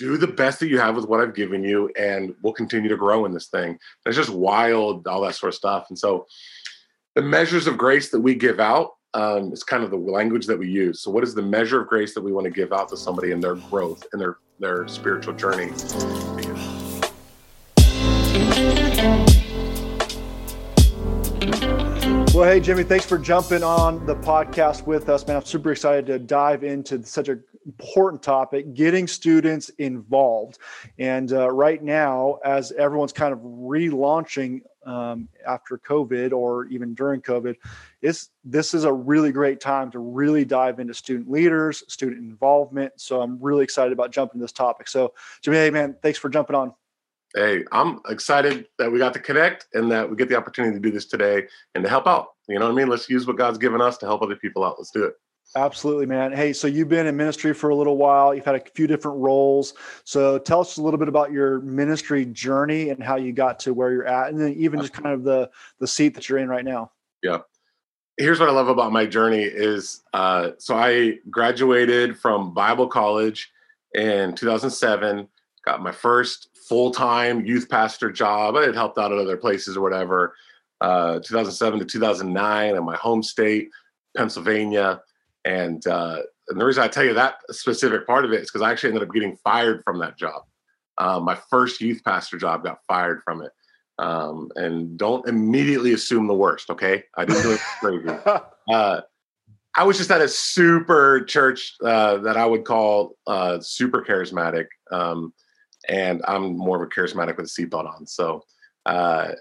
do the best that you have with what I've given you, and we'll continue to grow in this thing. And it's just wild, all that sort of stuff. And so, the measures of grace that we give out um, is kind of the language that we use. So, what is the measure of grace that we want to give out to somebody in their growth and their their spiritual journey? Well, hey, Jimmy, thanks for jumping on the podcast with us, man. I'm super excited to dive into such an important topic getting students involved. And uh, right now, as everyone's kind of relaunching um, after COVID or even during COVID, it's, this is a really great time to really dive into student leaders, student involvement. So I'm really excited about jumping this topic. So, Jimmy, hey, man, thanks for jumping on hey, I'm excited that we got to connect and that we get the opportunity to do this today and to help out. You know what I mean? Let's use what God's given us to help other people out. Let's do it. Absolutely, man. Hey, so you've been in ministry for a little while. You've had a few different roles. So tell us a little bit about your ministry journey and how you got to where you're at, and then even just kind of the the seat that you're in right now. Yeah. Here's what I love about my journey is uh, so I graduated from Bible college in 2007, got my first full time youth pastor job. I had helped out at other places or whatever. Uh, 2007 to 2009 in my home state, Pennsylvania. And, uh, and the reason I tell you that specific part of it is because I actually ended up getting fired from that job. Uh, my first youth pastor job got fired from it. Um, and don't immediately assume the worst, okay? I didn't do it crazy. Uh, I was just at a super church uh, that I would call uh, super charismatic. Um, and I'm more of a charismatic with a seatbelt on. So uh,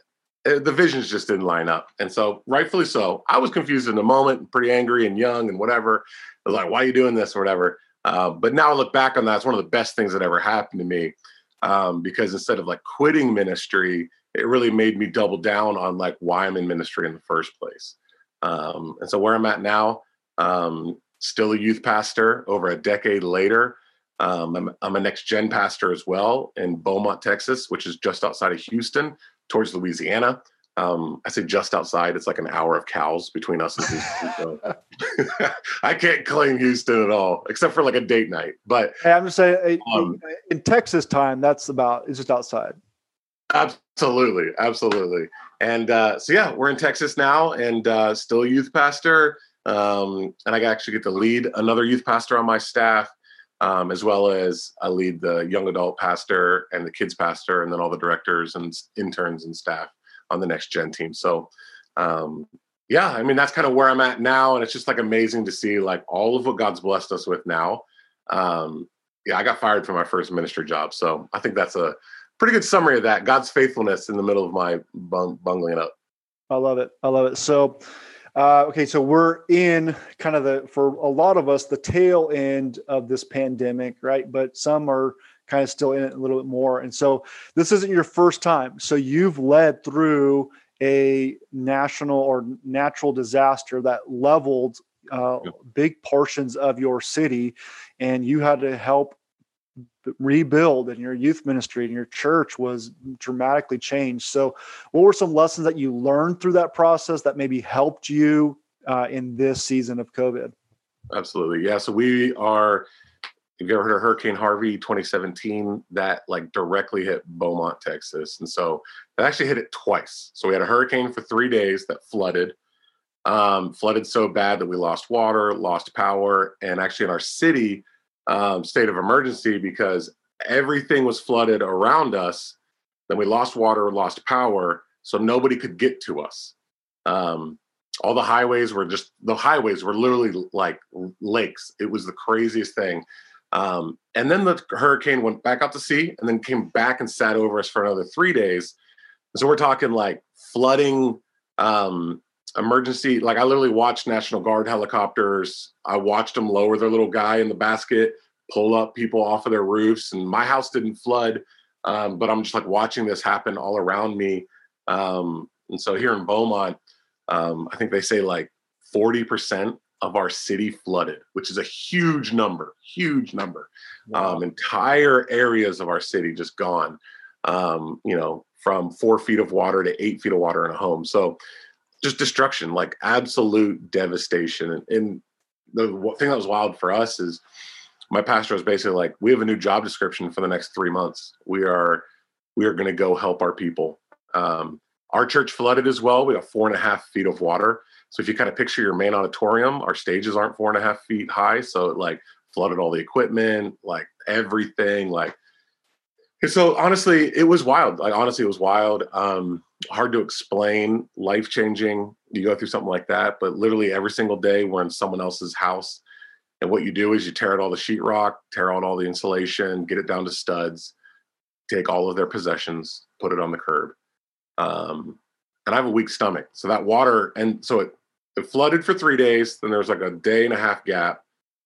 the visions just didn't line up. And so, rightfully so, I was confused in the moment, pretty angry and young and whatever. I was like, why are you doing this or whatever? Uh, but now I look back on that, it's one of the best things that ever happened to me um, because instead of like quitting ministry, it really made me double down on like why I'm in ministry in the first place. Um, and so, where I'm at now, um, still a youth pastor over a decade later. Um, I'm, I'm, a next gen pastor as well in Beaumont, Texas, which is just outside of Houston, towards Louisiana. Um, I say just outside; it's like an hour of cows between us and Houston. So I can't claim Houston at all, except for like a date night. But hey, I'm just saying, um, in Texas time, that's about it's just outside. Absolutely, absolutely. And uh, so yeah, we're in Texas now, and uh, still a youth pastor. Um, and I actually get to lead another youth pastor on my staff um, as well as I lead the young adult pastor and the kids pastor, and then all the directors and interns and staff on the next gen team. So, um, yeah, I mean that's kind of where I'm at now, and it's just like amazing to see like all of what God's blessed us with now. Um, yeah, I got fired from my first ministry job, so I think that's a pretty good summary of that. God's faithfulness in the middle of my bung- bungling it up. I love it. I love it. So uh, okay, so we're in kind of the for a lot of us the tail end of this pandemic, right? But some are kind of still in it a little bit more. And so this isn't your first time. So you've led through a national or natural disaster that leveled uh, big portions of your city, and you had to help rebuild and your youth ministry and your church was dramatically changed. So, what were some lessons that you learned through that process that maybe helped you uh, in this season of COVID? Absolutely. Yeah. So, we are, if you ever heard of Hurricane Harvey 2017, that like directly hit Beaumont, Texas. And so, that actually hit it twice. So, we had a hurricane for three days that flooded. Um, flooded so bad that we lost water, lost power, and actually in our city, um, state of emergency because everything was flooded around us. Then we lost water, lost power, so nobody could get to us. Um, all the highways were just the highways were literally like lakes. It was the craziest thing. Um, and then the hurricane went back out to sea and then came back and sat over us for another three days. So we're talking like flooding, um, emergency like i literally watched national guard helicopters. I watched them lower their little guy in the basket pull up people off of their roofs and my house didn't flood um, but i'm just like watching this happen all around me. Um, and so here in beaumont um, i think they say like 40% of our city flooded which is a huge number huge number. Wow. Um, entire areas of our city just gone um, you know from four feet of water to eight feet of water in a home. So just destruction, like absolute devastation. And, the thing that was wild for us is my pastor was basically like, "We have a new job description for the next three months. We are we are going to go help our people." Um, our church flooded as well. We got four and a half feet of water. So if you kind of picture your main auditorium, our stages aren't four and a half feet high, so it like flooded all the equipment, like everything, like. So honestly, it was wild. Like honestly, it was wild. Um, hard to explain, life changing. You go through something like that, but literally every single day we're in someone else's house, and what you do is you tear out all the sheetrock, tear out all the insulation, get it down to studs, take all of their possessions, put it on the curb. Um, and I have a weak stomach, so that water and so it it flooded for three days. Then there was like a day and a half gap,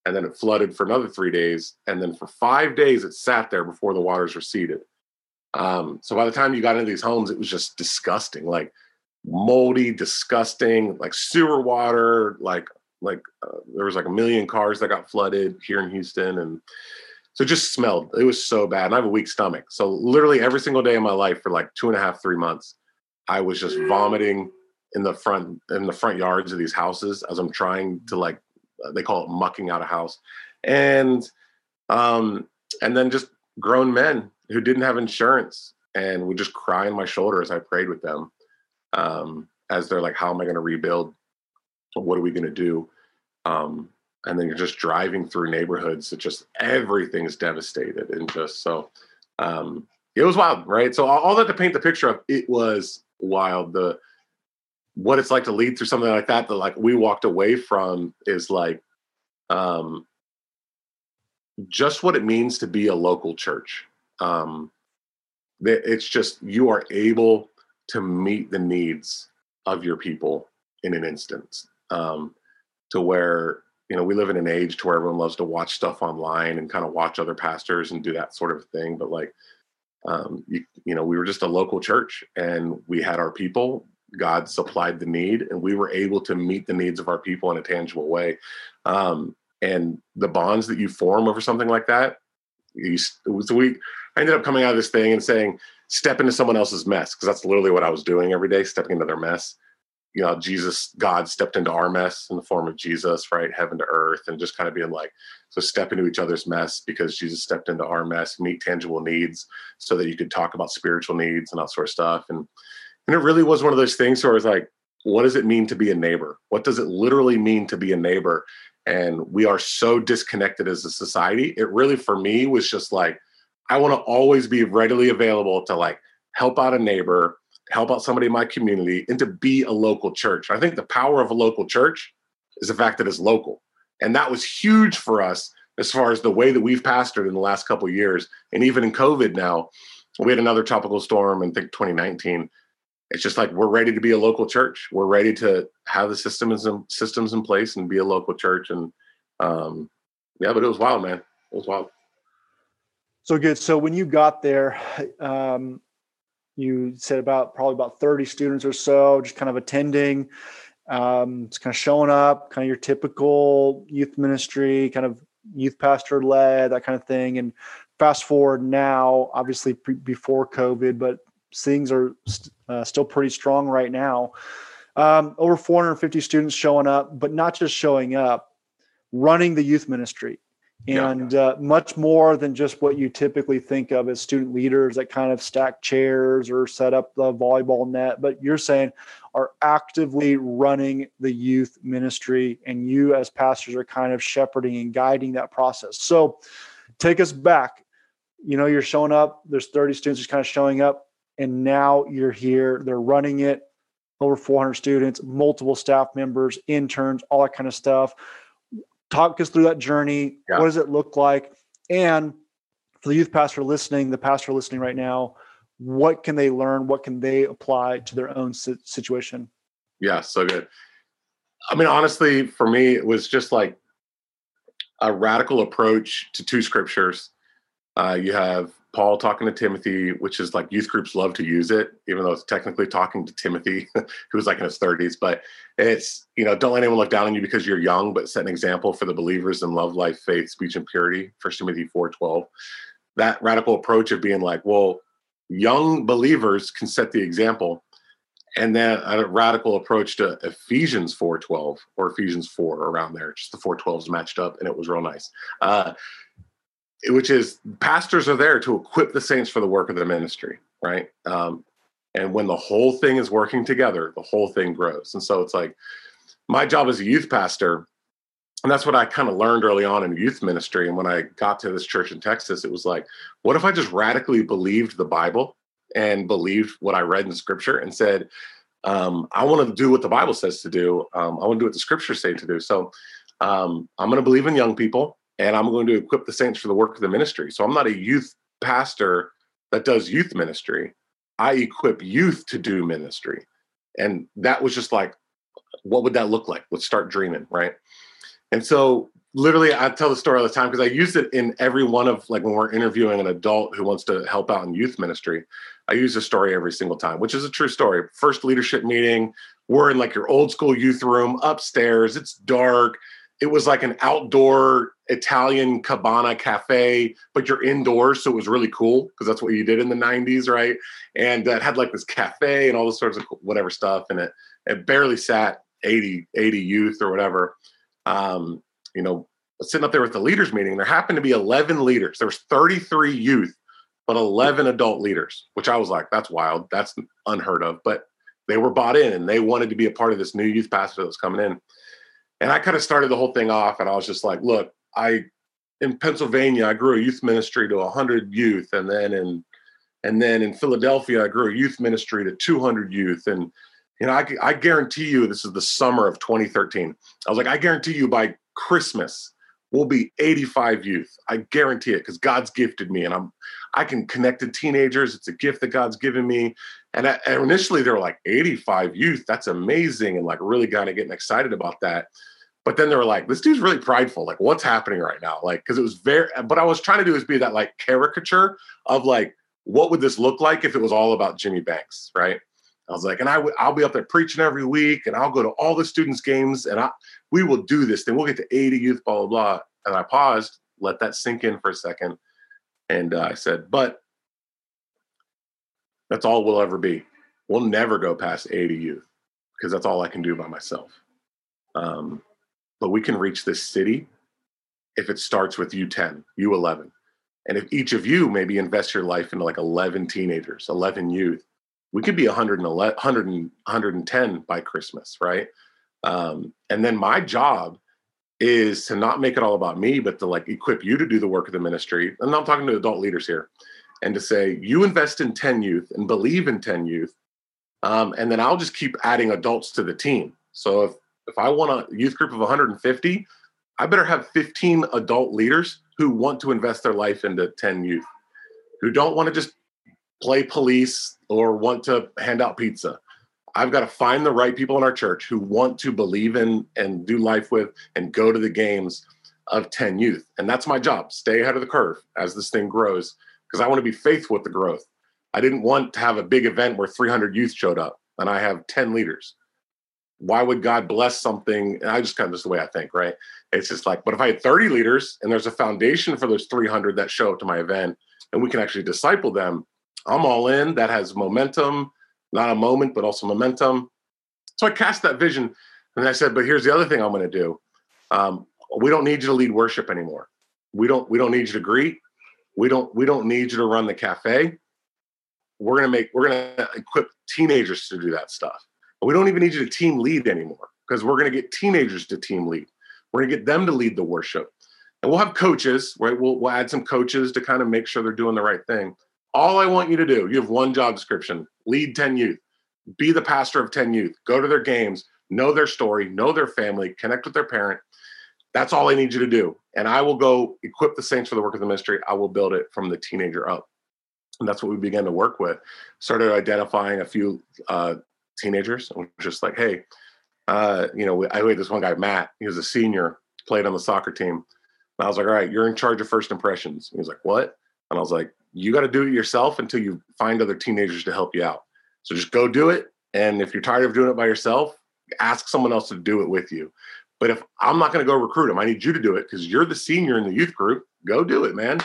and then it flooded for another three days, and then for five days it sat there before the waters receded. Um, so by the time you got into these homes, it was just disgusting, like moldy, disgusting, like sewer water, like like uh, there was like a million cars that got flooded here in Houston, and so it just smelled. It was so bad, and I have a weak stomach. So literally every single day of my life for like two and a half, three months, I was just vomiting in the front in the front yards of these houses as I'm trying to like they call it mucking out a house, and um and then just grown men who didn't have insurance and would just cry in my shoulder as I prayed with them, um, as they're like, "How am I going to rebuild? What are we going to do?" Um, and then you're just driving through neighborhoods that just everything's devastated and just so um, it was wild, right? So all, all that to paint the picture of it was wild. The what it's like to lead through something like that that like we walked away from is like um just what it means to be a local church. Um it's just you are able to meet the needs of your people in an instance. Um to where you know we live in an age to where everyone loves to watch stuff online and kind of watch other pastors and do that sort of thing but like um, you, you know we were just a local church and we had our people God supplied the need, and we were able to meet the needs of our people in a tangible way. Um, and the bonds that you form over something like that, you, so we I ended up coming out of this thing and saying, step into someone else's mess, because that's literally what I was doing every day, stepping into their mess. You know, Jesus, God stepped into our mess in the form of Jesus, right? Heaven to earth, and just kind of being like, so step into each other's mess because Jesus stepped into our mess, meet tangible needs so that you could talk about spiritual needs and that sort of stuff. And and it really was one of those things where I was like, what does it mean to be a neighbor? What does it literally mean to be a neighbor? And we are so disconnected as a society. It really, for me, was just like, I want to always be readily available to like help out a neighbor, help out somebody in my community, and to be a local church. I think the power of a local church is the fact that it's local. And that was huge for us as far as the way that we've pastored in the last couple years. And even in COVID now, we had another tropical storm in I think 2019 it's just like we're ready to be a local church. We're ready to have the systems and systems in place and be a local church. And um, yeah, but it was wild, man. It was wild. So good. So when you got there, um, you said about probably about 30 students or so, just kind of attending, um, just kind of showing up, kind of your typical youth ministry, kind of youth pastor led, that kind of thing. And fast forward now, obviously pre- before COVID, but things are st- uh, still pretty strong right now. Um, over 450 students showing up, but not just showing up, running the youth ministry. And yeah. uh, much more than just what you typically think of as student leaders that kind of stack chairs or set up the volleyball net. But you're saying are actively running the youth ministry, and you as pastors are kind of shepherding and guiding that process. So take us back. You know, you're showing up, there's 30 students just kind of showing up and now you're here. They're running it. Over 400 students, multiple staff members, interns, all that kind of stuff. Talk us through that journey. Yeah. What does it look like? And for the youth pastor listening, the pastor listening right now, what can they learn? What can they apply to their own situation? Yeah, so good. I mean, honestly, for me, it was just like a radical approach to two scriptures. Uh, you have Paul talking to Timothy, which is like youth groups love to use it, even though it's technically talking to Timothy, who was like in his 30s. But it's, you know, don't let anyone look down on you because you're young, but set an example for the believers in love, life, faith, speech, and purity. First Timothy 4 12. That radical approach of being like, well, young believers can set the example. and then a radical approach to Ephesians 4:12 or Ephesians 4 around there. Just the 4:12s matched up, and it was real nice. Uh, which is pastors are there to equip the saints for the work of the ministry, right? Um, and when the whole thing is working together, the whole thing grows. And so it's like my job as a youth pastor, and that's what I kind of learned early on in youth ministry. And when I got to this church in Texas, it was like, what if I just radically believed the Bible and believed what I read in scripture and said, um, I want to do what the Bible says to do. Um, I want to do what the scriptures say to do. So um, I'm going to believe in young people and I'm going to equip the saints for the work of the ministry. So I'm not a youth pastor that does youth ministry. I equip youth to do ministry. And that was just like, what would that look like? Let's start dreaming, right? And so literally I tell the story all the time because I use it in every one of like when we're interviewing an adult who wants to help out in youth ministry. I use the story every single time, which is a true story. First leadership meeting, we're in like your old school youth room upstairs. It's dark. It was like an outdoor Italian cabana cafe, but you're indoors. So it was really cool because that's what you did in the 90s, right? And it had like this cafe and all this sorts of whatever stuff. And it, it barely sat 80, 80 youth or whatever. Um, you know, sitting up there with the leaders meeting, there happened to be 11 leaders. There was 33 youth but 11 adult leaders, which I was like, that's wild. That's unheard of. But they were bought in and they wanted to be a part of this new youth pastor that was coming in. And I kind of started the whole thing off and I was just like, look, I, in Pennsylvania, I grew a youth ministry to 100 youth. And then in, and then in Philadelphia, I grew a youth ministry to 200 youth. And, you know, I, I guarantee you, this is the summer of 2013. I was like, I guarantee you by Christmas, we'll be 85 youth. I guarantee it because God's gifted me and I'm I can connect to teenagers. It's a gift that God's given me. And, I, and initially they were like 85 youth. That's amazing. And like really kind of getting excited about that. But then they were like, this dude's really prideful. Like, what's happening right now? Like, because it was very, but I was trying to do is be that like caricature of like, what would this look like if it was all about Jimmy Banks, right? I was like, and I w- I'll be up there preaching every week, and I'll go to all the students' games, and I we will do this. Then we'll get to 80 youth, blah blah blah. And I paused, let that sink in for a second, and uh, I said, but that's all we'll ever be. We'll never go past 80 youth because that's all I can do by myself. Um, but we can reach this city if it starts with U10, U11. And if each of you maybe invest your life into like 11 teenagers, 11 youth, we could be 111, 100, 110 by Christmas, right? Um, and then my job is to not make it all about me, but to like equip you to do the work of the ministry. And I'm talking to adult leaders here, and to say, you invest in 10 youth and believe in 10 youth. Um, and then I'll just keep adding adults to the team. So if, if I want a youth group of 150, I better have 15 adult leaders who want to invest their life into 10 youth, who don't want to just play police or want to hand out pizza. I've got to find the right people in our church who want to believe in and do life with and go to the games of 10 youth. And that's my job. Stay ahead of the curve as this thing grows because I want to be faithful with the growth. I didn't want to have a big event where 300 youth showed up and I have 10 leaders. Why would God bless something? And I just kind of just the way I think, right? It's just like, but if I had 30 leaders and there's a foundation for those 300 that show up to my event and we can actually disciple them, I'm all in. That has momentum not a moment, but also momentum. So I cast that vision and I said, but here's the other thing I'm going to do. Um, we don't need you to lead worship anymore. We don't, we don't need you to greet. We don't, we don't need you to run the cafe. We're going to make, we're going to equip teenagers to do that stuff. We don't even need you to team lead anymore because we're going to get teenagers to team lead. We're going to get them to lead the worship. And we'll have coaches, right? We'll, we'll add some coaches to kind of make sure they're doing the right thing. All I want you to do, you have one job description lead 10 youth, be the pastor of 10 youth, go to their games, know their story, know their family, connect with their parent. That's all I need you to do. And I will go equip the saints for the work of the ministry. I will build it from the teenager up. And that's what we began to work with. Started identifying a few uh, teenagers and was just like, hey, uh, you know, I had this one guy, Matt, he was a senior, played on the soccer team. And I was like, all right, you're in charge of first impressions. He was like, what? And I was like, you got to do it yourself until you find other teenagers to help you out. So just go do it. And if you're tired of doing it by yourself, ask someone else to do it with you. But if I'm not going to go recruit them, I need you to do it because you're the senior in the youth group. Go do it, man.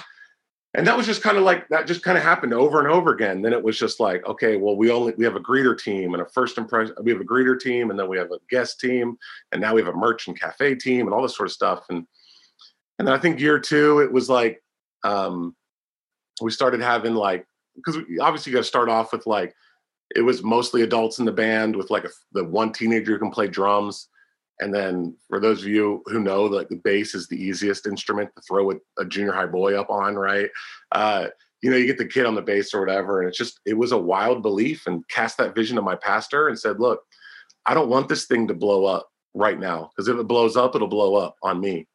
And that was just kind of like that just kind of happened over and over again. Then it was just like okay well we only we have a greeter team and a first impression we have a greeter team and then we have a guest team and now we have a merch and cafe team and all this sort of stuff. And and then i think year two it was like um we started having like because obviously you got to start off with like it was mostly adults in the band with like a, the one teenager who can play drums and then for those of you who know, like the bass is the easiest instrument to throw a, a junior high boy up on, right? Uh, you know, you get the kid on the bass or whatever. And it's just, it was a wild belief and cast that vision to my pastor and said, look, I don't want this thing to blow up right now. Because if it blows up, it'll blow up on me.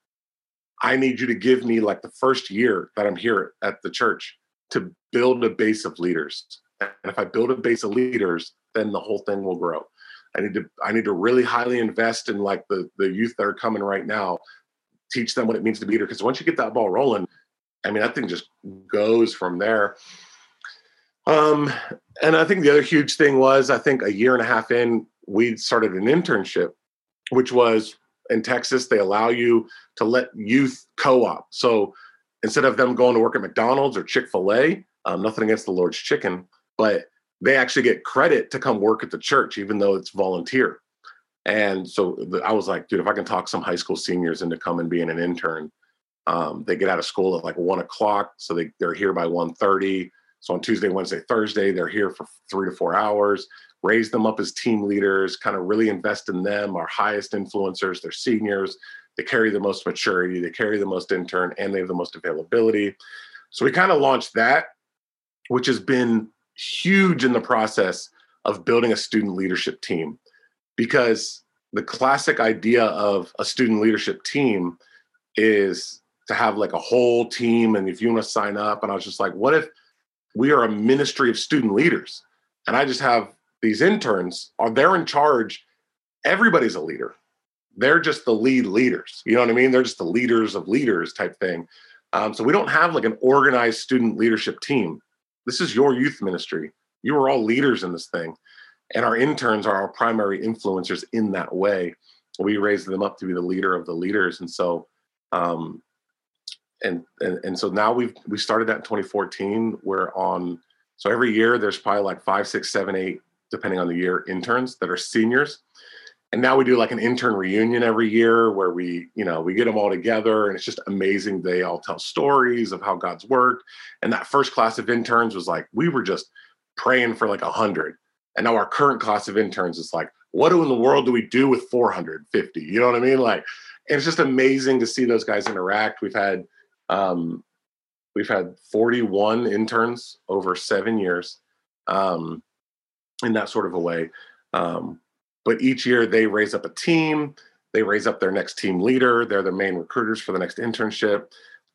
I need you to give me like the first year that I'm here at the church to build a base of leaders. And if I build a base of leaders, then the whole thing will grow. I need to I need to really highly invest in like the the youth that are coming right now, teach them what it means to be leader. Because once you get that ball rolling, I mean that thing just goes from there. Um, and I think the other huge thing was I think a year and a half in, we started an internship, which was in Texas, they allow you to let youth co-op. So instead of them going to work at McDonald's or Chick-fil-A, um, nothing against the Lord's chicken, but they actually get credit to come work at the church, even though it's volunteer. And so the, I was like, dude, if I can talk some high school seniors into coming being an intern, um, they get out of school at like one o'clock, so they they're here by 1.30. So on Tuesday, Wednesday, Thursday, they're here for three to four hours. Raise them up as team leaders, kind of really invest in them. Our highest influencers, they're seniors. They carry the most maturity, they carry the most intern, and they have the most availability. So we kind of launched that, which has been huge in the process of building a student leadership team because the classic idea of a student leadership team is to have like a whole team and if you want to sign up and i was just like what if we are a ministry of student leaders? And i just have these interns are they're in charge everybody's a leader. They're just the lead leaders you know what i mean? They're just the leaders of leaders type thing. Um, so we don't have like an organized student leadership team this is your youth ministry. You are all leaders in this thing. And our interns are our primary influencers in that way. We raise them up to be the leader of the leaders. And so, um, and, and, and so now we've, we started that in 2014. We're on, so every year there's probably like five, six, seven, eight, depending on the year, interns that are seniors and now we do like an intern reunion every year where we you know we get them all together and it's just amazing they all tell stories of how god's worked. And that first class of interns was like we were just praying for like a hundred. And now our current class of interns is like what in the world do we do with 450 you know what i mean? Like it's just amazing to see those guys interact. We've had um we've had 41 interns over seven years um in that sort of a way. Um but each year they raise up a team, they raise up their next team leader, they're the main recruiters for the next internship.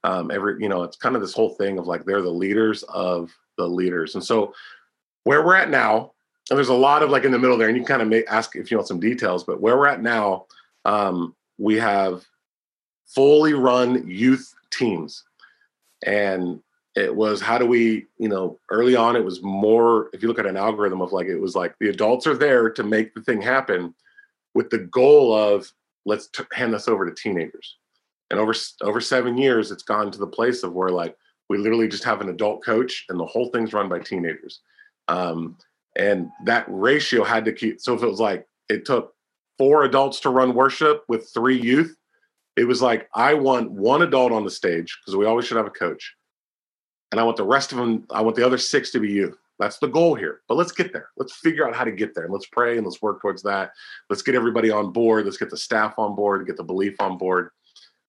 Um, every, you know, it's kind of this whole thing of like they're the leaders of the leaders. And so where we're at now, and there's a lot of like in the middle there, and you kind of may ask if you want some details, but where we're at now, um, we have fully run youth teams. And it was how do we you know early on it was more if you look at an algorithm of like it was like the adults are there to make the thing happen with the goal of let's t- hand this over to teenagers. And over over seven years it's gone to the place of where like we literally just have an adult coach and the whole thing's run by teenagers. Um, and that ratio had to keep so if it was like it took four adults to run worship with three youth it was like i want one adult on the stage because we always should have a coach and I want the rest of them, I want the other six to be you. That's the goal here. But let's get there. Let's figure out how to get there. Let's pray and let's work towards that. Let's get everybody on board. Let's get the staff on board, get the belief on board.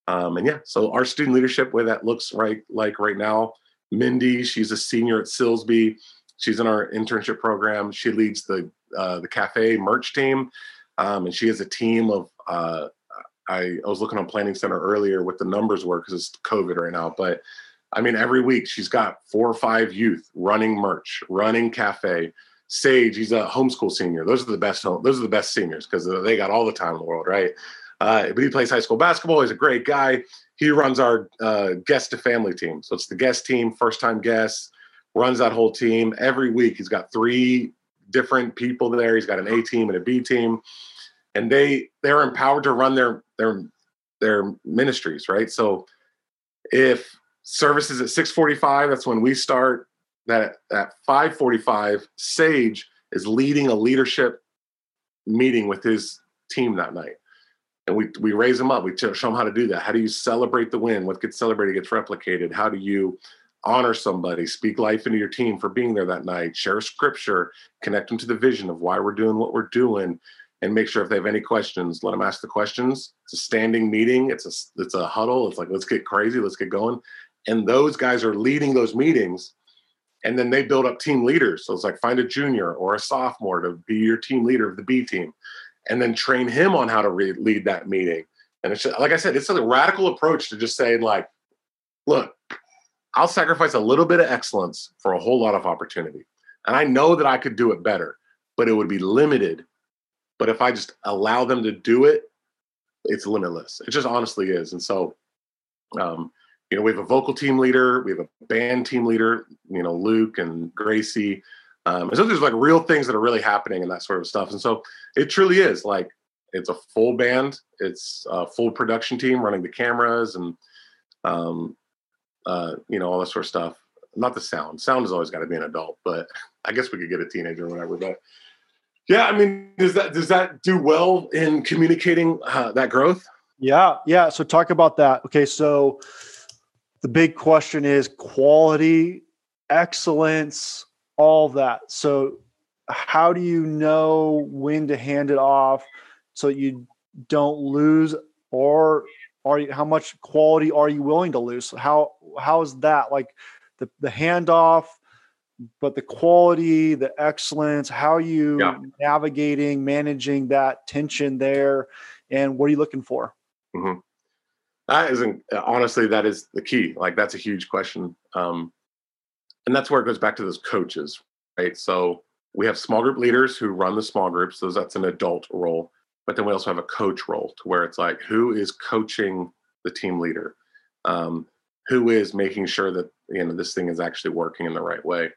Um, and yeah, so our student leadership, way that looks right like right now, Mindy, she's a senior at Silsbee. She's in our internship program. She leads the uh, the cafe merch team, um, and she has a team of. Uh, I, I was looking on Planning Center earlier what the numbers were because it's COVID right now, but I mean, every week she's got four or five youth running merch, running cafe. Sage, he's a homeschool senior. Those are the best home. Those are the best seniors because they got all the time in the world, right? Uh, but he plays high school basketball. He's a great guy. He runs our uh, guest to family team. So it's the guest team, first time guests, runs that whole team every week. He's got three different people there. He's got an A team and a B team, and they they're empowered to run their their their ministries, right? So if services at 645 that's when we start. That at 545 sage is leading a leadership meeting with his team that night. And we we raise them up. We show them how to do that. How do you celebrate the win? What gets celebrated gets replicated. How do you honor somebody? Speak life into your team for being there that night. Share scripture. Connect them to the vision of why we're doing what we're doing and make sure if they have any questions let them ask the questions. It's a standing meeting. It's a it's a huddle. It's like let's get crazy. Let's get going and those guys are leading those meetings and then they build up team leaders. So it's like find a junior or a sophomore to be your team leader of the b team and then train him on how to re- lead that meeting. And it's just, like i said it's a radical approach to just saying like look i'll sacrifice a little bit of excellence for a whole lot of opportunity and i know that i could do it better but it would be limited. But if i just allow them to do it it's limitless. It just honestly is. And so um, you know, we have a vocal team leader, we have a band team leader, you know, Luke and Gracie. Um, and so there's like real things that are really happening and that sort of stuff. And so it truly is like it's a full band, it's a full production team running the cameras and um, uh, you know, all that sort of stuff. Not the sound. Sound has always got to be an adult, but I guess we could get a teenager or whatever. But yeah, I mean, does that does that do well in communicating uh, that growth? Yeah, yeah. So talk about that. Okay, so the big question is quality, excellence, all that. So, how do you know when to hand it off so you don't lose, or are you, how much quality are you willing to lose? How how is that like the the handoff, but the quality, the excellence? How are you yeah. navigating, managing that tension there, and what are you looking for? Mm-hmm that isn't honestly that is the key. Like that's a huge question. Um, and that's where it goes back to those coaches right? So we have small group leaders who run the small groups. So that's an adult role but then we also have a coach role to where it's like who is coaching the team leader? Um, who is making sure that you know this thing is actually working in the right way?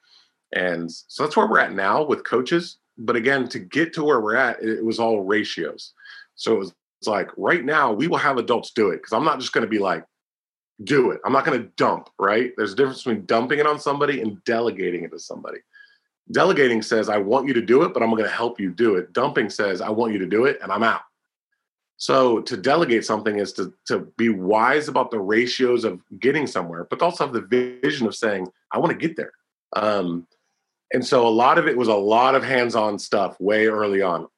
And so that's where we're at now with coaches. But again to get to where we're at it was all ratios. So it was it's like right now we will have adults do it because I'm not just going to be like, do it. I'm not going to dump, right? There's a difference between dumping it on somebody and delegating it to somebody. Delegating says, I want you to do it, but I'm going to help you do it. Dumping says, I want you to do it and I'm out. So to delegate something is to, to be wise about the ratios of getting somewhere, but also have the vision of saying, I want to get there. Um, and so a lot of it was a lot of hands-on stuff way early on,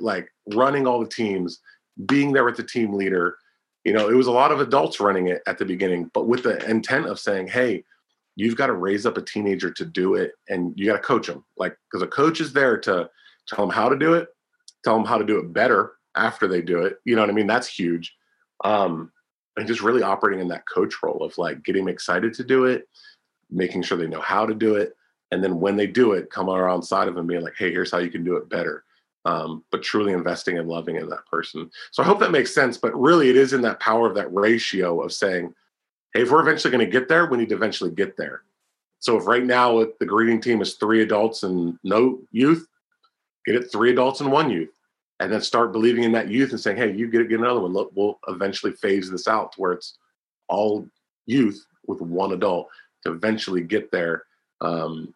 like running all the teams, being there with the team leader. You know, it was a lot of adults running it at the beginning, but with the intent of saying, hey, you've got to raise up a teenager to do it and you got to coach them. Like, because a coach is there to tell them how to do it, tell them how to do it better after they do it. You know what I mean? That's huge. Um, and just really operating in that coach role of like getting excited to do it, making sure they know how to do it. And then when they do it, come around side of them being like, hey, here's how you can do it better um, but truly investing and loving in that person. So I hope that makes sense. But really, it is in that power of that ratio of saying, hey, if we're eventually going to get there, we need to eventually get there. So if right now the greeting team is three adults and no youth, get it three adults and one youth. And then start believing in that youth and saying, hey, you get, get another one. Look, we'll eventually phase this out to where it's all youth with one adult to eventually get there. Um,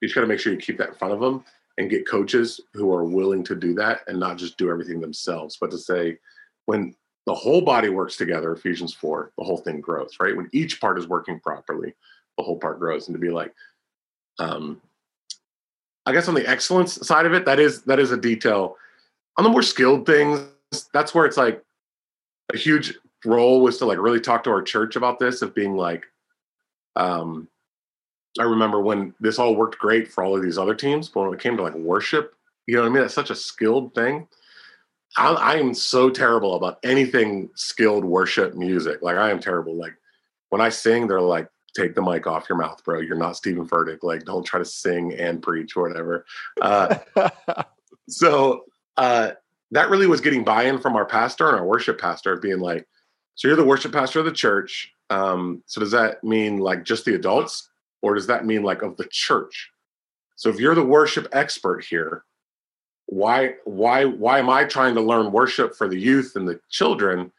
you just got to make sure you keep that in front of them and get coaches who are willing to do that and not just do everything themselves, but to say when the whole body works together, Ephesians 4, the whole thing grows, right? When each part is working properly, the whole part grows. And to be like, um, I guess on the excellence side of it, that is that is a detail. On the more skilled things, that's where it's like a huge role was to like really talk to our church about this of being like, um, I remember when this all worked great for all of these other teams, but when it came to like worship, you know what I mean? That's such a skilled thing. I, I am so terrible about anything skilled worship music. Like I am terrible. Like when I sing, they're like, take the mic off your mouth, bro. You're not Stephen Furtick. Like, don't try to sing and preach or whatever. Uh, so uh, that really was getting buy-in from our pastor and our worship pastor, being like, "So you're the worship pastor of the church. Um, so does that mean like just the adults? Or does that mean like of the church? So if you're the worship expert here, why why why am I trying to learn worship for the youth and the children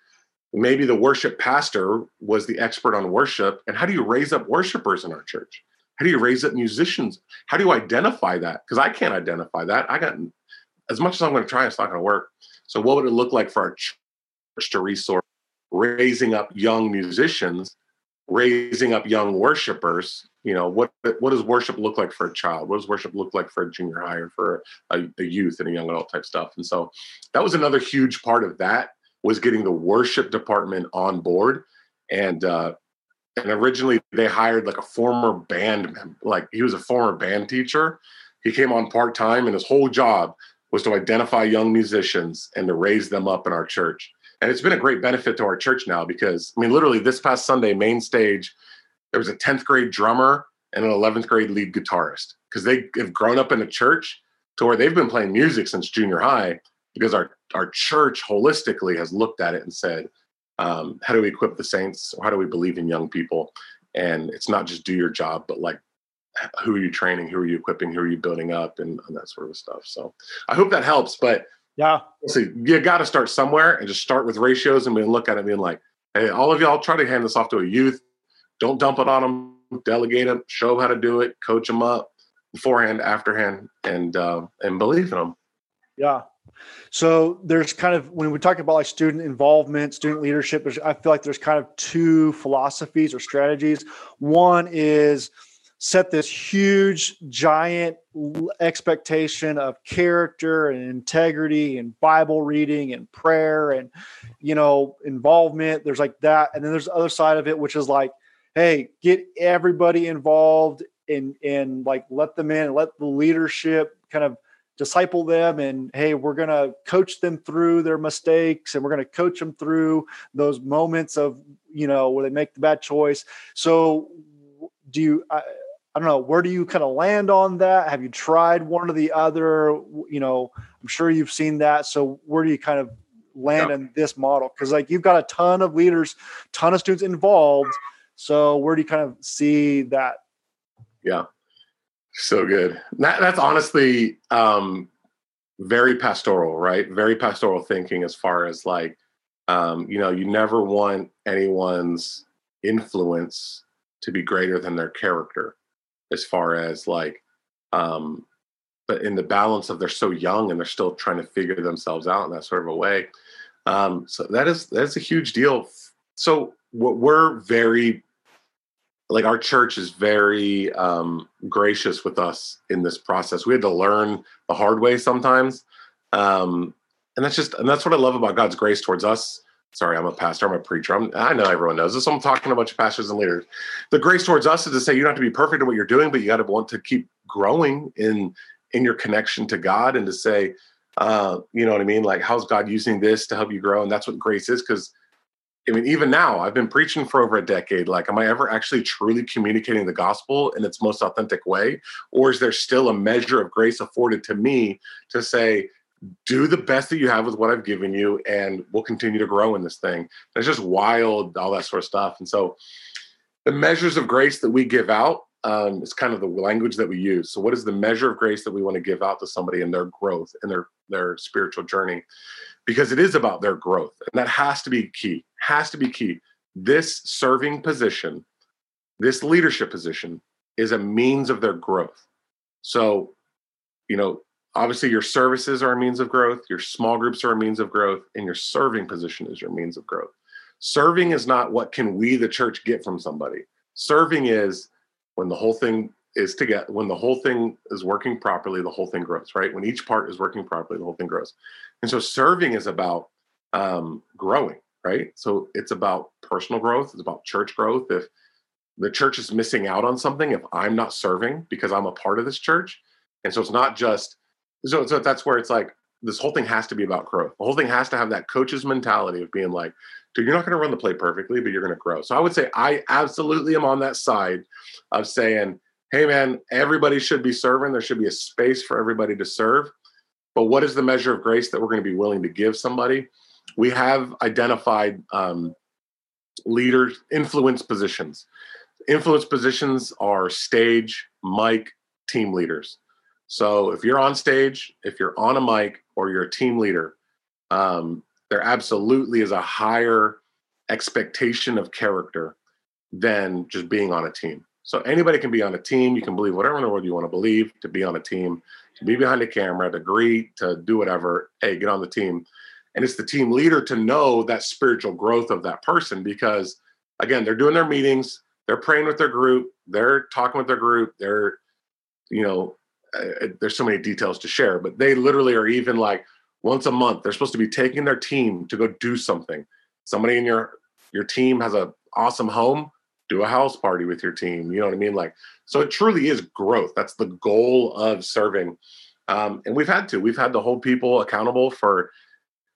maybe the worship pastor was the expert on worship. And how do you raise up worshipers in our church? How do you raise up musicians? How do you identify that? Because I can't identify that. I got as much as I'm going to try, it's not going to work. So, what would it look like for our church to resource raising up young musicians, raising up young worshipers? You know, what what does worship look like for a child? What does worship look like for a junior high or for a, a youth and a young adult type stuff? And so, that was another huge part of that was getting the worship department on board and uh, and originally they hired like a former band member like he was a former band teacher he came on part-time and his whole job was to identify young musicians and to raise them up in our church and it's been a great benefit to our church now because i mean literally this past sunday main stage there was a 10th grade drummer and an 11th grade lead guitarist. Because they have grown up in a church to where they've been playing music since junior high because our our church holistically has looked at it and said um, how do we equip the saints? Or how do we believe in young people? And it's not just do your job but like who are you training? Who are you equipping? Who are you building up? And, and that sort of stuff. So i hope that helps but yeah. So you got to start somewhere and just start with ratios and we look at it being like hey all of y'all try to hand this off to a youth. Don't dump it on them delegate them show them how to do it. Coach them up beforehand afterhand and uh, and believe in them yeah. So there's kind of when we talk about like student involvement, student leadership, I feel like there's kind of two philosophies or strategies. One is set this huge giant expectation of character and integrity and bible reading and prayer and you know involvement. There's like that and then there's the other side of it which is like hey get everybody involved and and like let them in let the leadership kind of disciple them and hey we're going to coach them through their mistakes and we're going to coach them through those moments of you know where they make the bad choice. So do you I, I don't know where do you kind of land on that have you tried one or the other you know i'm sure you've seen that so where do you kind of land yeah. in this model because like you've got a ton of leaders ton of students involved so where do you kind of see that yeah so good. That, that's honestly um, very pastoral, right? Very pastoral thinking as far as like, um, you know, you never want anyone's influence to be greater than their character, as far as like, um, but in the balance of they're so young and they're still trying to figure themselves out in that sort of a way. Um, so that is that's a huge deal. So what we're very like our church is very um, gracious with us in this process. We had to learn the hard way sometimes, um, and that's just and that's what I love about God's grace towards us. Sorry, I'm a pastor. I'm a preacher. I'm, i know everyone knows this. I'm talking to a bunch of pastors and leaders. The grace towards us is to say you don't have to be perfect at what you're doing, but you got to want to keep growing in in your connection to God, and to say, uh, you know what I mean? Like, how's God using this to help you grow? And that's what grace is, because I mean, even now, I've been preaching for over a decade. Like, am I ever actually truly communicating the gospel in its most authentic way? Or is there still a measure of grace afforded to me to say, do the best that you have with what I've given you, and we'll continue to grow in this thing? It's just wild, all that sort of stuff. And so, the measures of grace that we give out um, is kind of the language that we use. So, what is the measure of grace that we want to give out to somebody in their growth and their their spiritual journey? Because it is about their growth, and that has to be key has to be key. This serving position, this leadership position, is a means of their growth. So, you know, obviously your services are a means of growth, your small groups are a means of growth, and your serving position is your means of growth. Serving is not what can we, the church, get from somebody. Serving is when the whole thing is together, when the whole thing is working properly, the whole thing grows, right? When each part is working properly, the whole thing grows. And so serving is about um, growing right? So it's about personal growth, it's about church growth. If the church is missing out on something, if I'm not serving because I'm a part of this church, and so it's not just so, so that's where it's like this whole thing has to be about growth. The whole thing has to have that coach's mentality of being like, dude, you're not going to run the play perfectly, but you're going to grow. So I would say I absolutely am on that side of saying, hey, man, everybody should be serving. There should be a space for everybody to serve. But what is the measure of grace that we're going to be willing to give somebody? we have identified um, leaders, influence positions. Influence positions are stage, mic, team leaders. So if you're on stage, if you're on a mic, or you're a team leader, um, there absolutely is a higher expectation of character than just being on a team. So anybody can be on a team. You can believe whatever in the world you want to believe to be on a team, to be behind the camera, to greet, to do whatever. Hey, get on the team. And it's the team leader to know that spiritual growth of that person because, again, they're doing their meetings, they're praying with their group, they're talking with their group, they're, you know, uh, there's so many details to share, but they literally are even like once a month, they're supposed to be taking their team to go do something. Somebody in your your team has a awesome home, do a house party with your team. You know what I mean? Like, so it truly is growth. That's the goal of serving. Um, and we've had to, we've had to hold people accountable for,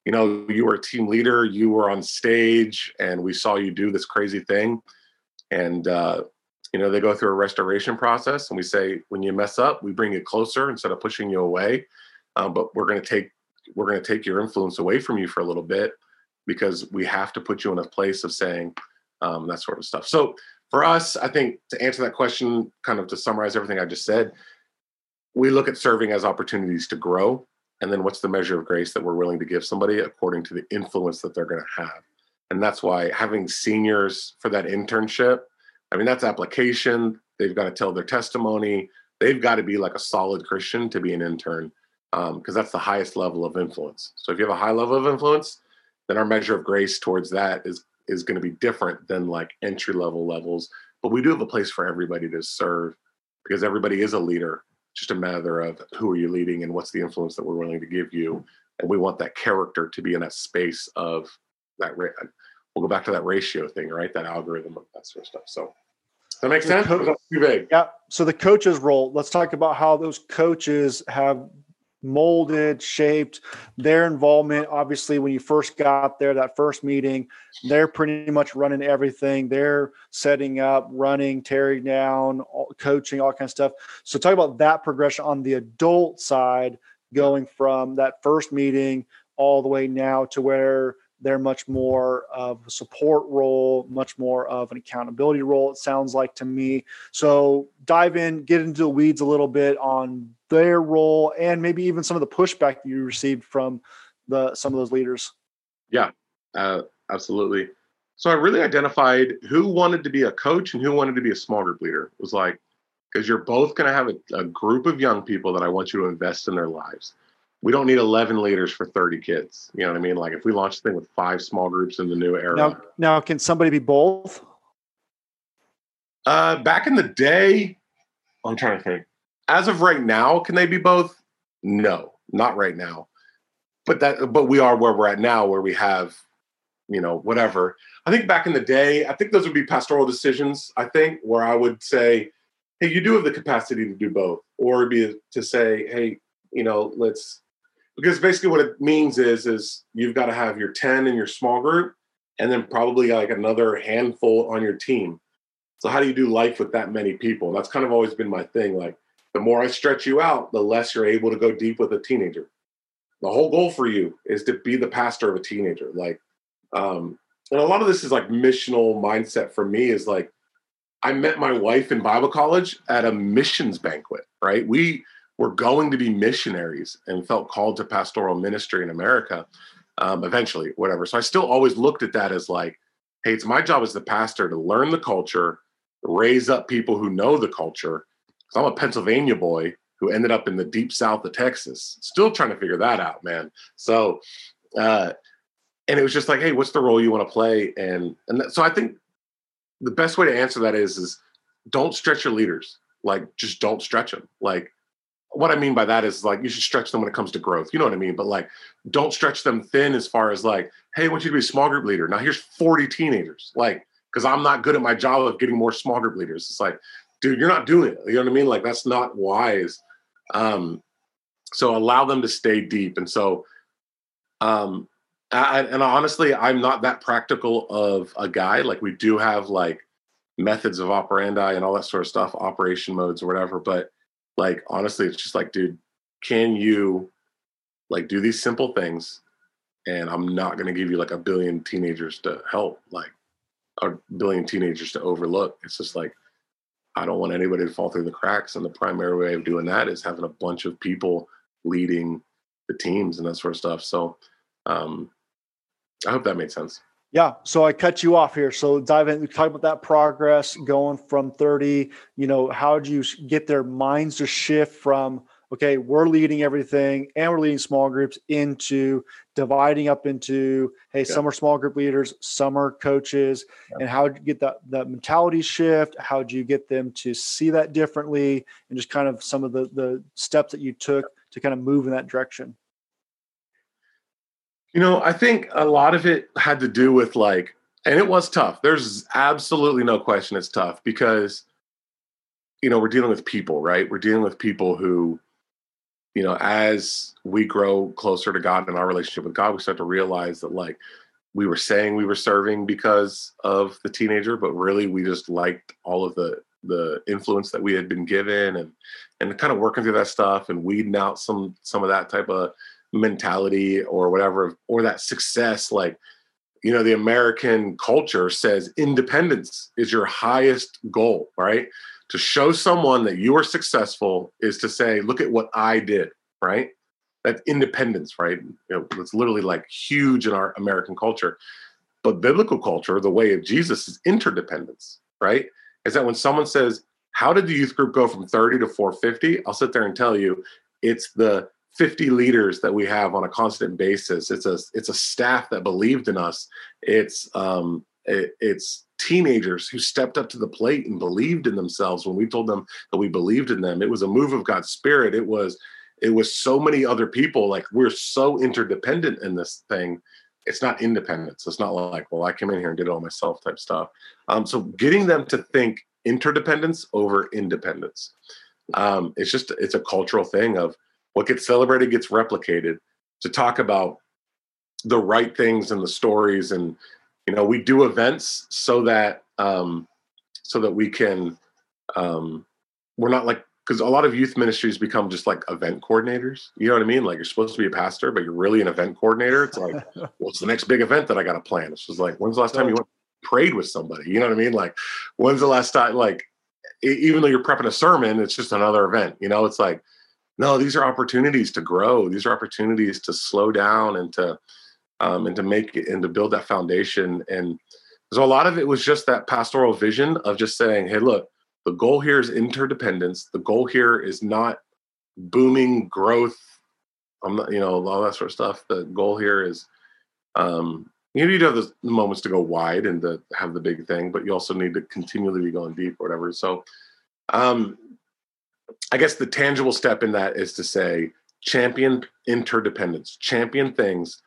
you know, you were a team leader, you were on stage, and we saw you do this crazy thing. And, uh, you know, they go through a restoration process, and we say, when you mess up, we bring you closer instead of pushing you away. Um, but we're going to take we're going to take your influence away from you for a little bit because we have to put you in a place of saying, um, that sort of stuff. So for us, I think to answer that question, kind of to summarize everything I just said, we look at serving as opportunities to grow. And then what's the measure of grace that we're willing to give somebody according to the influence that they're going to have? And that's why having seniors for that internship, I mean, that's application. They've got to tell their testimony. They've got to be like a solid Christian to be an intern because um, that's the highest level of influence. So if you have a high level of influence, then our measure of grace towards that is is going to be different than like entry level levels. But we do have a place for everybody to serve because everybody is a leader. Just a matter of who are you leading and what's the influence that we're willing to give you. And we want that character to be in that space of that. We'll go back to that ratio thing, right? That algorithm of that sort of stuff. So that makes sense? Co- too vague? Yeah. So the coach's role. Let's talk about how those coaches have molded, shaped, their involvement. Obviously, when you first got there, that first meeting, they're pretty much running everything. They're setting up, running, tearing down, coaching, all kind of stuff. So, talk about that progression on the adult side, going from that first meeting all the way now to where they're much more of a support role, much more of an accountability role, it sounds like to me. So dive in, get into the weeds a little bit on their role and maybe even some of the pushback you received from the some of those leaders. Yeah, uh, absolutely. So I really identified who wanted to be a coach and who wanted to be a small group leader. It was like, because you're both going to have a, a group of young people that I want you to invest in their lives we don't need 11 leaders for 30 kids. You know what I mean? Like if we launch the thing with five small groups in the new era. Now, now can somebody be both? Uh, back in the day, I'm trying to think. As of right now, can they be both? No, not right now. But that, but we are where we're at now, where we have, you know, whatever. I think back in the day, I think those would be pastoral decisions. I think where I would say, hey, you do have the capacity to do both, or be to say, hey, you know, let's because basically what it means is is you've got to have your 10 in your small group and then probably like another handful on your team. So how do you do life with that many people? And that's kind of always been my thing like the more i stretch you out the less you're able to go deep with a teenager. The whole goal for you is to be the pastor of a teenager like um and a lot of this is like missional mindset for me is like i met my wife in bible college at a missions banquet right? We were going to be missionaries and felt called to pastoral ministry in America um, eventually, whatever. So I still always looked at that as like, hey, it's my job as the pastor to learn the culture, raise up people who know the culture. Because I'm a Pennsylvania boy who ended up in the deep south of Texas, still trying to figure that out, man. So, uh, and it was just like, hey, what's the role you want to play? And and that, so I think the best way to answer that is is don't stretch your leaders. Like, just don't stretch them. Like, what I mean by that is like you should stretch them when it comes to growth. You know what I mean? But like, don't stretch them thin as far as like, hey, I want you to be a small group leader. Now here's 40 teenagers. Like, because I'm not good at my job of getting more small group leaders. It's like, dude, you're not doing it. You know what I mean? Like that's not wise. Um, so allow them to stay deep. And so, um, I, and honestly, I'm not that practical of a guy. Like we do have like methods of operandi and all that sort of stuff, operation modes or whatever. But like honestly it's just like dude can you like do these simple things and i'm not going to give you like a billion teenagers to help like a billion teenagers to overlook. It's just like i don't want anybody to fall through the cracks. And the primary way of doing that is having a bunch of people leading the teams and that sort of stuff. So um i hope that made sense Yeah. So I cut you off here. So dive in, talk about that progress going from 30, you know, how do you get their minds to shift from, okay, we're leading everything and we're leading small groups into dividing up into, hey, yeah. some are small group leaders, some are coaches, yeah. and how do you get that, that mentality shift? How do you get them to see that differently? And just kind of some of the, the steps that you took to kind of move in that direction. You know, I think a lot of it had to do with like, and it was tough. There's absolutely no question it's tough because, you know, we're dealing with people, right? We're dealing with people who, you know, as we grow closer to God and our relationship with God, we start to realize that like we were saying we were serving because of the teenager, but really we just liked all of the the influence that we had been given and and kind of working through that stuff and weeding out some some of that type of mentality or whatever or that success like you know the american culture says independence is your highest goal right? To show someone that you are successful is to say look at what i did right? That independence right? It's literally like huge in our american culture. But biblical culture the way of jesus is interdependence right? Is that when someone says how did the youth group go from 30 to 450 i'll sit there and tell you it's the 50 leaders that we have on a constant basis. It's a it's a staff that believed in us. It's um it, it's teenagers who stepped up to the plate and believed in themselves when we told them that we believed in them. It was a move of God's spirit. It was it was so many other people. Like we're so interdependent in this thing. It's not independence. It's not like, well, I came in here and did it all myself type stuff. Um, so getting them to think interdependence over independence. Um, it's just it's a cultural thing of what gets celebrated gets replicated to talk about the right things and the stories and you know we do events so that um so that we can um we're not like because a lot of youth ministries become just like event coordinators. You know what i mean? Like you're supposed to be a pastor but you're really an event coordinator. It's like what's the next big event that i got to plan? It's just like when's the last time you went prayed with somebody? You know what i mean? Like when's the last time like even though you're prepping a sermon it's just another event you know? It's like no these are opportunities to grow. These are opportunities to slow down and to um, and to make it and to build that foundation. And so a lot of it was just that pastoral vision of just saying hey look the goal here is interdependence. The goal here is not booming growth. I'm not you know all that sort of stuff. The goal here is um you need to have the moments to go wide and to have the big thing but you also need to continually be going deep or whatever. So um I guess the tangible step in that is to say champion interdependence, champion things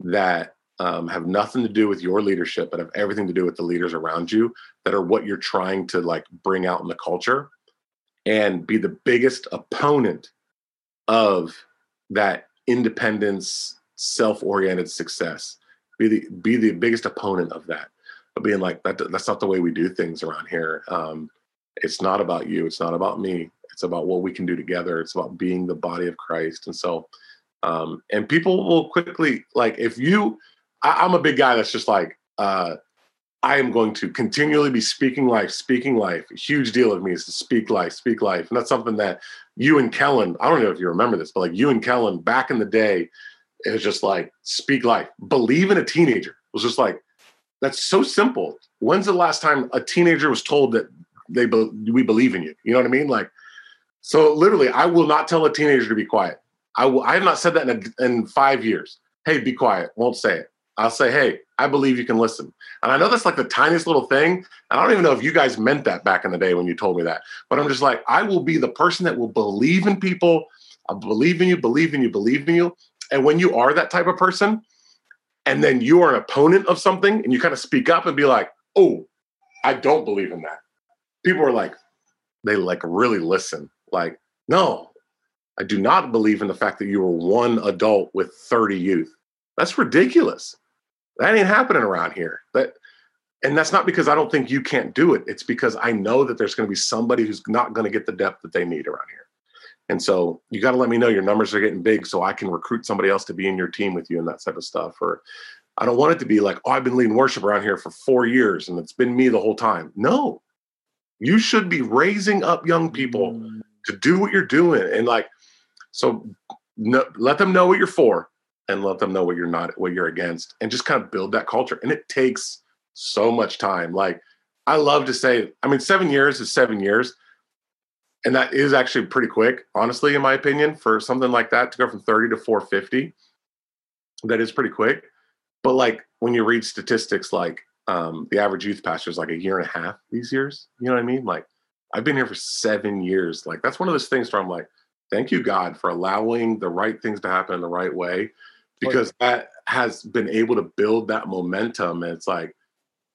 that um, have nothing to do with your leadership, but have everything to do with the leaders around you that are what you're trying to like bring out in the culture and be the biggest opponent of that independence, self-oriented success. Be the be the biggest opponent of that. Of being like that that's not the way we do things around here. Um, it's not about you. It's not about me. It's about what we can do together. It's about being the body of Christ. And so, um, and people will quickly like if you. I, am a big guy that's just like uh, I am going to continually be speaking life, speaking life. A huge deal of me is to speak life, speak life, and that's something that you and Kellen. I don't know if you remember this, but like you and Kellen back in the day, it was just like speak life, believe in a teenager. It was just like that's so simple. When's the last time a teenager was told that they be, we believe in you? You know what I mean? Like so literally, I will not tell a teenager to be quiet. I will. I have not said that in, a, in five years. Hey, be quiet. Won't say it. I'll say, hey, I believe you can listen. And I know that's like the tiniest little thing. And I don't even know if you guys meant that back in the day when you told me that. But I'm just like, I will be the person that will believe in people. I believe in you, believe in you, believe in you. And when you are that type of person, and then you are an opponent of something, and you kind of speak up and be like, oh, I don't believe in that. People are like, they like really listen. Like, no, I do not believe in the fact that you were one adult with 30 youth. That's ridiculous. That ain't happening around here. That and that's not because I don't think you can't do it. It's because I know that there's going to be somebody who's not going to get the depth that they need around here. And so you got to let me know your numbers are getting big so I can recruit somebody else to be in your team with you and that type of stuff. Or I don't want it to be like, oh, I've been leading worship around here for four years and it's been me the whole time. No, you should be raising up young people mm to do what you're doing and like so no, let them know what you're for and let them know what you're not, what you're against, and just kind of build that culture. And it takes so much time. Like I love to say, I mean, seven years is seven years. And that is actually pretty quick, honestly, in my opinion, for something like that to go from 30 to 450. That is pretty quick. But like when you read statistics like um, the average youth pastor is like a year and a half these years. You know what I mean? Like I've been here for seven years. Like that's one of those things where I'm like, thank you, God, for allowing the right things to happen in the right way, because that has been able to build that momentum. And it's like,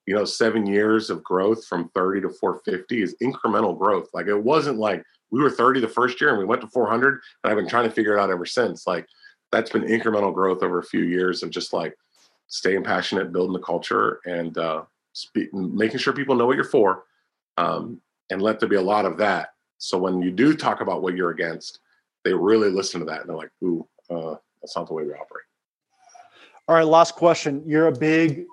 you know, seven years of growth from 30 to 450 is incremental growth. Like it wasn't like we were 30 the first year and we went to 400, and I've been trying to figure it out ever since. Like that's been incremental growth over a few years of just like staying passionate, building the culture, and uh, speak, making sure people know what you're for, um, and let there be a lot of that. So when you do talk about what you're against, they really listen to that and they're like, "Ooh, uh, that's not the way we operate." All right, last question. You're a big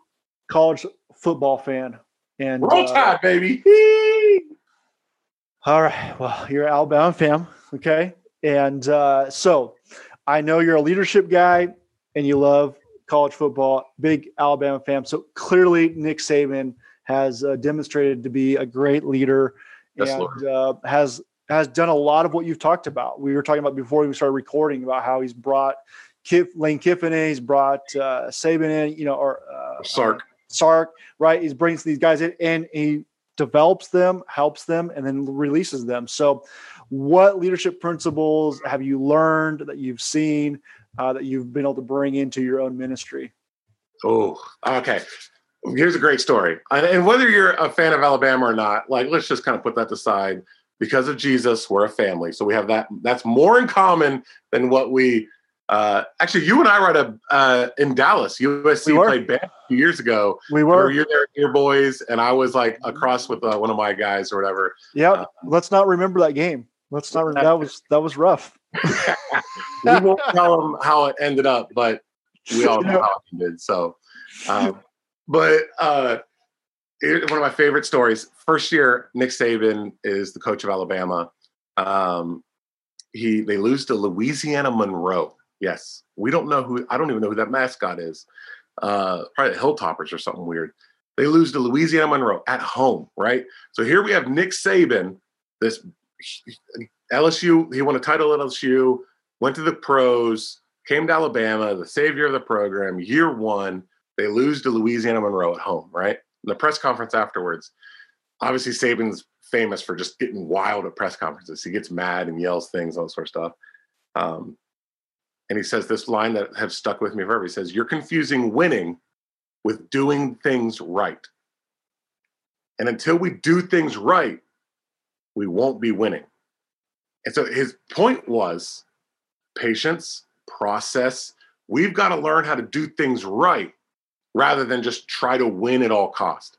college football fan, and roll tide, uh, baby. All right. Well, you're an Alabama fan, okay? And uh, so I know you're a leadership guy, and you love college football, big Alabama fan. So clearly, Nick Saban has uh, demonstrated to be a great leader yes, and uh, has has done a lot of what you've talked about. We were talking about before we started recording about how he's brought Kif, Lane Kiffin in, he's brought uh, Saban in, you know, or uh, Sark. Sark, right? He's brings these guys in and he develops them, helps them, and then releases them. So, what leadership principles have you learned that you've seen uh, that you've been able to bring into your own ministry? Oh, okay. Here's a great story. And whether you're a fan of Alabama or not, like let's just kind of put that aside. Because of Jesus, we're a family. So we have that. That's more in common than what we. Uh, actually, you and I were at a uh, in Dallas. USC we played Bama a few years ago. We were. You're there, your boys, and I was like across with uh, one of my guys or whatever. Yeah. Uh, let's not remember that game. Let's not. That was that was rough. we won't tell them how it ended up, but we all know how it did. So, um, but uh, it, one of my favorite stories. First year, Nick Saban is the coach of Alabama. Um, he they lose to Louisiana Monroe. Yes, we don't know who. I don't even know who that mascot is. Uh, probably the Hilltoppers or something weird. They lose to Louisiana Monroe at home, right? So here we have Nick Saban, this LSU. He won a title at LSU went to the pros, came to Alabama, the savior of the program, year one. They lose to Louisiana Monroe at home, right? In the press conference afterwards, obviously Saban's famous for just getting wild at press conferences. He gets mad and yells things, all that sort of stuff. Um, and he says this line that has stuck with me forever. He says, You're confusing winning with doing things right. And until we do things right, we won't be winning. And so his point was patience, process. We've got to learn how to do things right rather than just try to win at all cost.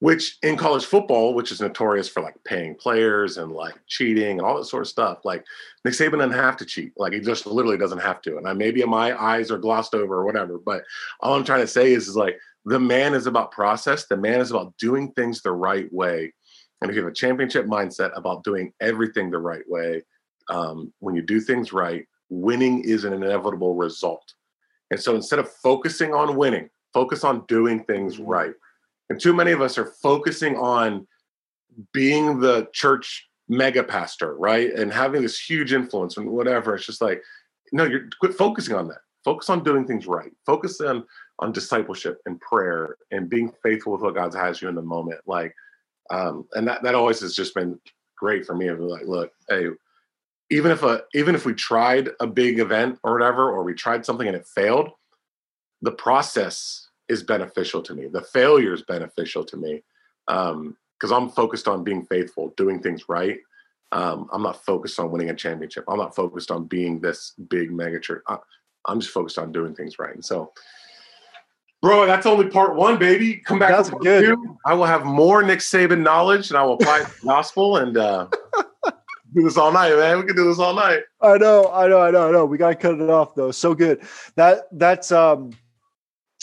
Which in college football, which is notorious for like paying players and like cheating and all that sort of stuff, like Nick Saban doesn't have to cheat. Like he just literally doesn't have to. And I maybe my eyes are glossed over or whatever. But all I'm trying to say is, is like the man is about process. The man is about doing things the right way. And if you have a championship mindset about doing everything the right way, um, when you do things right, winning is an inevitable result. And so instead of focusing on winning, focus on doing things mm-hmm. right. And too many of us are focusing on being the church mega pastor, right? And having this huge influence and whatever. It's just like, no, you're quit focusing on that. Focus on doing things right. Focus on on discipleship and prayer and being faithful with what God has you in the moment. Like, um, and that that always has just been great for me. Of like, look, hey, even if a even if we tried a big event or whatever or we tried something and it failed the process is beneficial to me the failure is beneficial to me because um, i'm focused on being faithful doing things right um, i'm not focused on winning a championship i'm not focused on being this big mega church I, i'm just focused on doing things right and so Bro, that's only part one, baby. Come back. That's good. Two. I will have more Nick Saban knowledge, and I will apply the gospel. And uh, do this all night, man. We can do this all night. I know, I know, I know, I know. We gotta cut it off though. So good. That that's um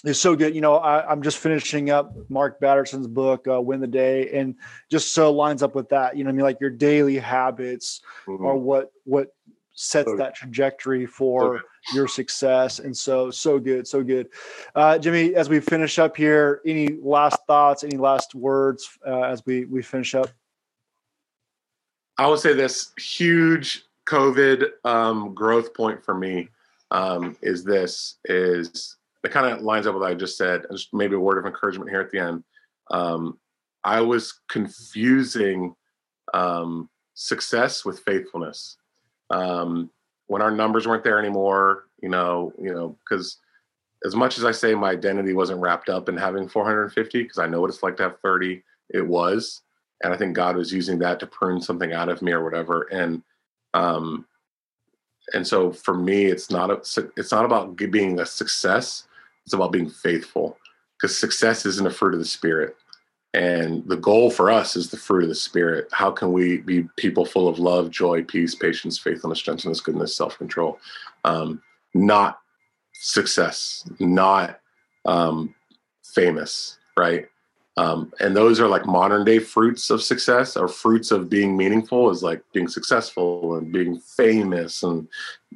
is so good. You know, I, am just finishing up Mark Batterson's book, uh, Win the Day, and just so lines up with that. You know, I mean, like your daily habits mm-hmm. are what what sets that trajectory for your success. And so, so good, so good. Uh, Jimmy, as we finish up here, any last thoughts, any last words uh, as we, we finish up? I would say this huge COVID um, growth point for me um, is this is it kind of lines up with what I just said. Just maybe a word of encouragement here at the end. Um, I was confusing um, success with faithfulness. Um, when our numbers weren't there anymore, you know, you know, because as much as I say my identity wasn't wrapped up in having 450, because I know what it's like to have 30, it was, and I think God was using that to prune something out of me or whatever. And um, and so for me, it's not a, it's not about being a success. It's about being faithful, because success isn't a fruit of the spirit. And the goal for us is the fruit of the Spirit. How can we be people full of love, joy, peace, patience, faithfulness, gentleness, goodness, self control? Um, not success, not um, famous, right? Um, and those are like modern day fruits of success or fruits of being meaningful is like being successful and being famous and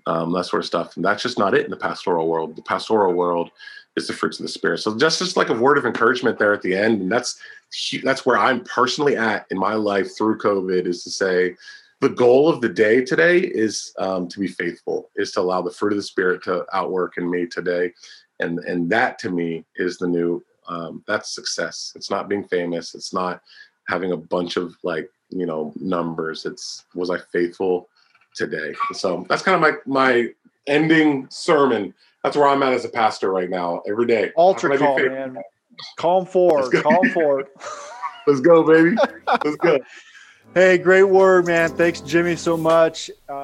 um, that sort of stuff. And that's just not it in the pastoral world. The pastoral world is the fruits of the spirit. So just just like a word of encouragement there at the end, and that's that's where I'm personally at in my life through COVID is to say the goal of the day today is um, to be faithful, is to allow the fruit of the spirit to outwork in me today, and and that to me is the new um, that's success. It's not being famous. It's not having a bunch of like you know numbers. It's was I faithful today? So that's kind of my my ending sermon that's where I'm at as a pastor right now. Every day, ultra calm, man. Calm forward, calm forward. Let's go, baby. Let's go. Hey, great word, man. Thanks, Jimmy, so much. Uh,